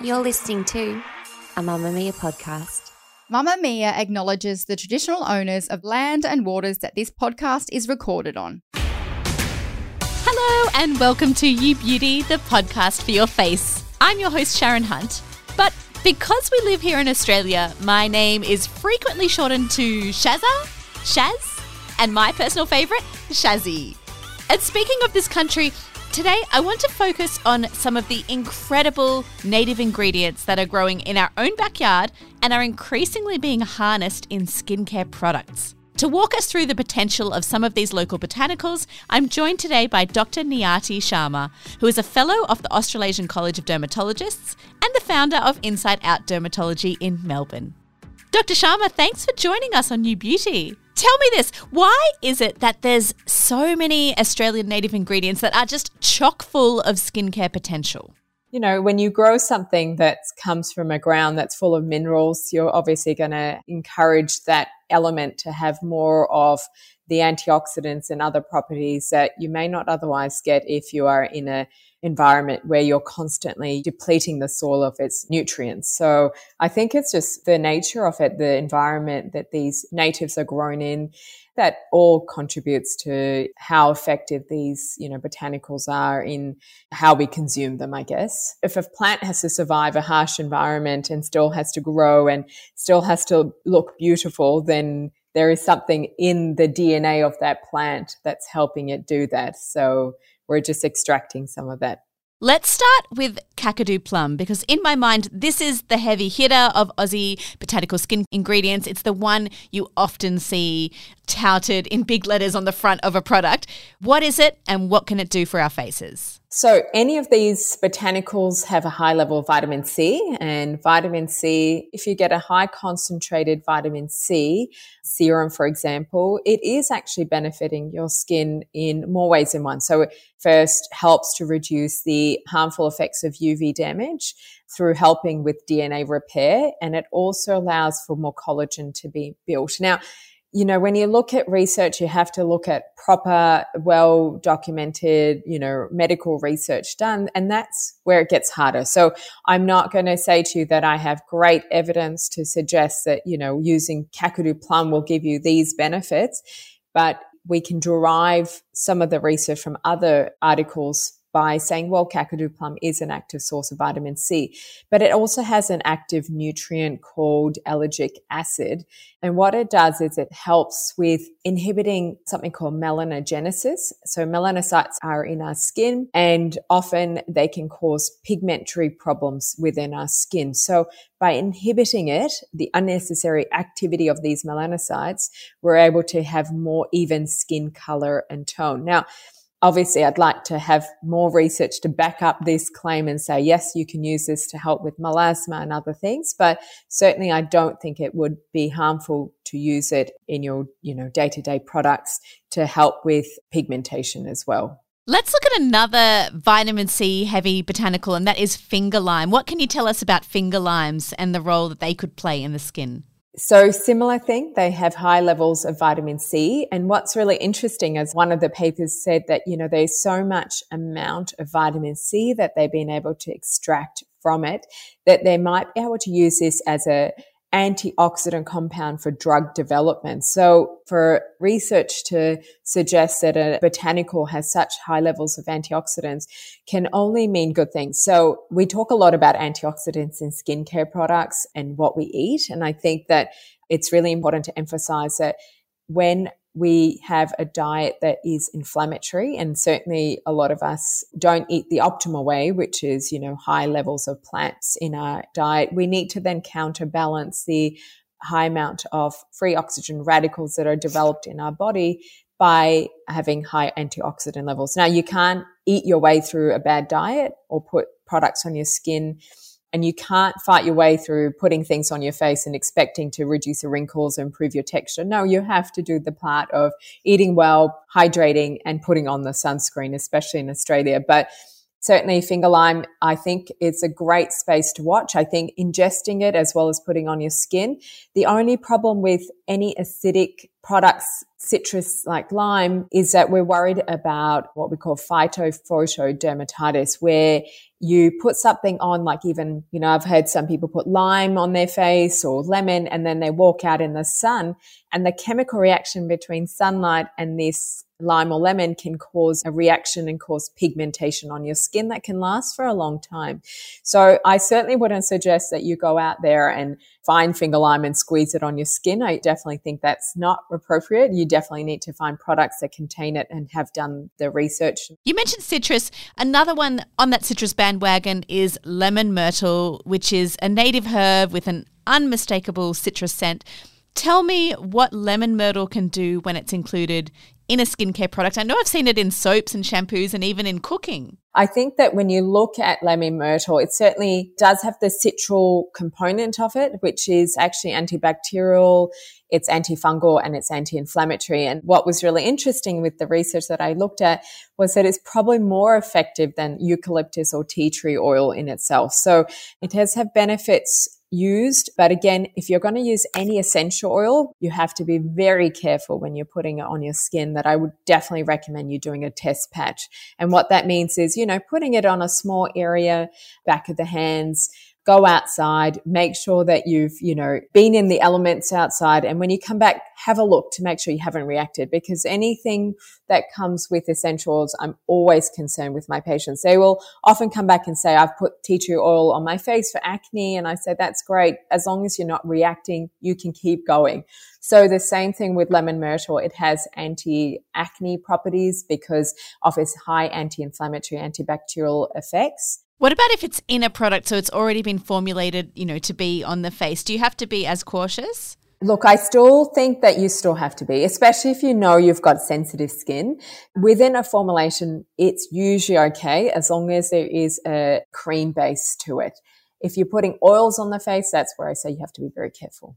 You're listening to a Mamamia podcast. Mamamia acknowledges the traditional owners of land and waters that this podcast is recorded on. Hello, and welcome to You Beauty, the podcast for your face. I'm your host, Sharon Hunt. But because we live here in Australia, my name is frequently shortened to Shazza, Shaz, and my personal favourite, Shazzy. And speaking of this country, Today, I want to focus on some of the incredible native ingredients that are growing in our own backyard and are increasingly being harnessed in skincare products. To walk us through the potential of some of these local botanicals, I'm joined today by Dr. Niyati Sharma, who is a fellow of the Australasian College of Dermatologists and the founder of Inside Out Dermatology in Melbourne. Dr. Sharma, thanks for joining us on You Beauty. Tell me this why is it that there's so many Australian native ingredients that are just chock full of skincare potential? You know, when you grow something that comes from a ground that's full of minerals, you're obviously going to encourage that element to have more of the antioxidants and other properties that you may not otherwise get if you are in a environment where you're constantly depleting the soil of its nutrients. So I think it's just the nature of it, the environment that these natives are grown in that all contributes to how effective these, you know, botanicals are in how we consume them, I guess. If a plant has to survive a harsh environment and still has to grow and still has to look beautiful, then there is something in the DNA of that plant that's helping it do that. So we're just extracting some of that. Let's start with Kakadu plum because, in my mind, this is the heavy hitter of Aussie botanical skin ingredients. It's the one you often see touted in big letters on the front of a product. What is it and what can it do for our faces? So, any of these botanicals have a high level of vitamin C, and vitamin C, if you get a high concentrated vitamin C serum, for example, it is actually benefiting your skin in more ways than one. So, it first helps to reduce the harmful effects of UV damage through helping with DNA repair, and it also allows for more collagen to be built. Now, you know, when you look at research, you have to look at proper, well documented, you know, medical research done. And that's where it gets harder. So I'm not going to say to you that I have great evidence to suggest that, you know, using Kakadu plum will give you these benefits, but we can derive some of the research from other articles by saying, well, Kakadu plum is an active source of vitamin C, but it also has an active nutrient called ellagic acid. And what it does is it helps with inhibiting something called melanogenesis. So melanocytes are in our skin and often they can cause pigmentary problems within our skin. So by inhibiting it, the unnecessary activity of these melanocytes, we're able to have more even skin color and tone. Now, obviously I'd like to have more research to back up this claim and say, yes, you can use this to help with melasma and other things. But certainly I don't think it would be harmful to use it in your, you know, day to day products to help with pigmentation as well. Let's look at another vitamin C heavy botanical, and that is finger lime. What can you tell us about finger limes and the role that they could play in the skin? So similar thing, they have high levels of vitamin C. And what's really interesting is one of the papers said that, you know, there's so much amount of vitamin C that they've been able to extract from it that they might be able to use this as a antioxidant compound for drug development. So for research to suggest that a botanical has such high levels of antioxidants can only mean good things. So we talk a lot about antioxidants in skincare products and what we eat. And I think that it's really important to emphasize that when we have a diet that is inflammatory and certainly a lot of us don't eat the optimal way which is you know high levels of plants in our diet we need to then counterbalance the high amount of free oxygen radicals that are developed in our body by having high antioxidant levels. Now, you can't eat your way through a bad diet or put products on your skin and you can't fight your way through putting things on your face and expecting to reduce the wrinkles or improve your texture. No, you have to do the part of eating well, hydrating, and putting on the sunscreen, especially in Australia. But certainly finger lime, I think it's a great space to watch. I think ingesting it as well as putting on your skin. The only problem with any acidic products, citrus like lime, is that we're worried about what we call phytophotodermatitis, where you put something on, like even, you know, I've heard some people put lime on their face or lemon and then they walk out in the sun and the chemical reaction between sunlight and this lime or lemon can cause a reaction and cause pigmentation on your skin that can last for a long time. So I certainly wouldn't suggest that you go out there and find finger lime and squeeze it on your skin. I definitely think that's not appropriate. You definitely need to find products that contain it and have done the research. You mentioned citrus. Another one on that citrus bandwagon is lemon myrtle, which is a native herb with an unmistakable citrus scent. Tell me what lemon myrtle can do when it's included in a skincare product. I know I've seen it in soaps and shampoos and even in cooking. I think that when you look at lemon myrtle, it certainly does have the citral component of it, which is actually antibacterial, it's antifungal, and it's anti-inflammatory. And what was really interesting with the research that I looked at was that it's probably more effective than eucalyptus or tea tree oil in itself. So it does have benefits used. But again, if you're going to use any essential oil, you have to be very careful when you're putting it on your skin that I would definitely recommend you doing a test patch. And what that means is, you know, putting it on a small area, back of the hands, go outside, make sure that you've, you know, been in the elements outside. And when you come back, have a look to make sure you haven't reacted because anything that comes with essentials, I'm always concerned with my patients. They will often come back and say, I've put tea tree oil on my face for acne. And I say, that's great. As long as you're not reacting, you can keep going. So the same thing with lemon myrtle. It has anti-acne properties because of its high anti-inflammatory, antibacterial effects. What about if it's in a product so it's already been formulated, you know, to be on the face? Do you have to be as cautious? Look, I still think that you still have to be, especially if you know you've got sensitive skin. Within a formulation, it's usually okay as long as there is a cream base to it. If you're putting oils on the face, that's where I say you have to be very careful.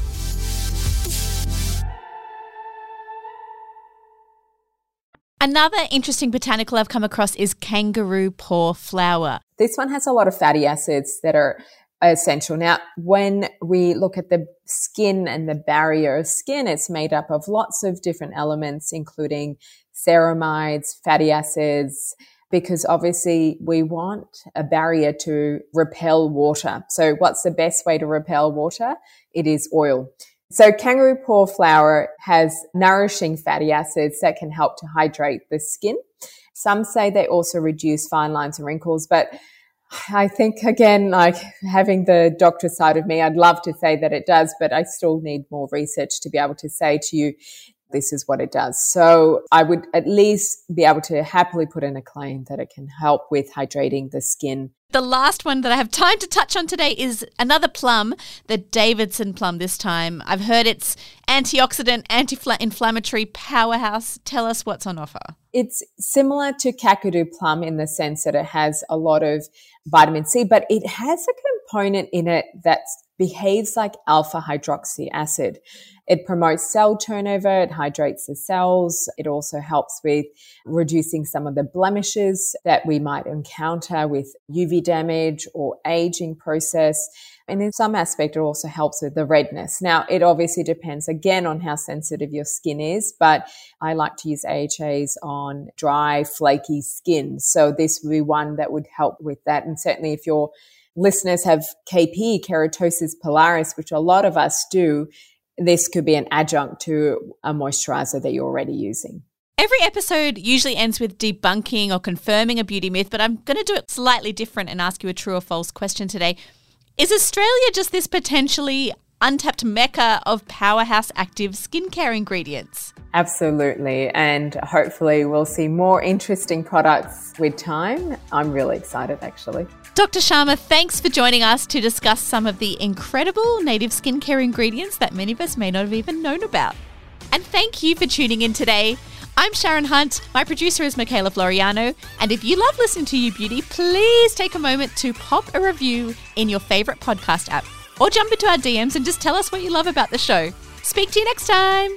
Another interesting botanical I've come across is kangaroo paw flower. This one has a lot of fatty acids that are essential. Now, when we look at the skin and the barrier of skin, it's made up of lots of different elements, including ceramides, fatty acids, because obviously we want a barrier to repel water. So what's the best way to repel water? It is oil. So kangaroo paw flower has nourishing fatty acids that can help to hydrate the skin. Some say they also reduce fine lines and wrinkles, but I think again, like having the doctor side of me, I'd love to say that it does, but I still need more research to be able to say to you, this is what it does. So I would at least be able to happily put in a claim that it can help with hydrating the skin the last one that I have time to touch on today is another plum, the Davidson plum this time. I've heard it's antioxidant, anti inflammatory powerhouse. Tell us what's on offer. It's similar to Kakadu plum in the sense that it has a lot of vitamin C, but it has a component in it that behaves like alpha hydroxy acid. It promotes cell turnover, it hydrates the cells, it also helps with reducing some of the blemishes that we might encounter with UV damage or aging process. And in some aspect, it also helps with the redness. Now, it obviously depends again on how sensitive your skin is, but I like to use AHAs on dry, flaky skin. So this would be one that would help with that. And certainly if you're listeners have KP, keratosis pilaris, which a lot of us do, this could be an adjunct to a moisturizer that you're already using. Every episode usually ends with debunking or confirming a beauty myth, but I'm going to do it slightly different and ask you a true or false question today. Is Australia just this potentially untapped mecca of powerhouse active skincare ingredients? Absolutely. And hopefully, we'll see more interesting products with time. I'm really excited, actually. Dr. Sharma, thanks for joining us to discuss some of the incredible native skincare ingredients that many of us may not have even known about. And thank you for tuning in today. I'm Sharon Hunt. My producer is Michaela Floriano. And if you love listening to You Beauty, please take a moment to pop a review in your favorite podcast app or jump into our DMs and just tell us what you love about the show. Speak to you next time.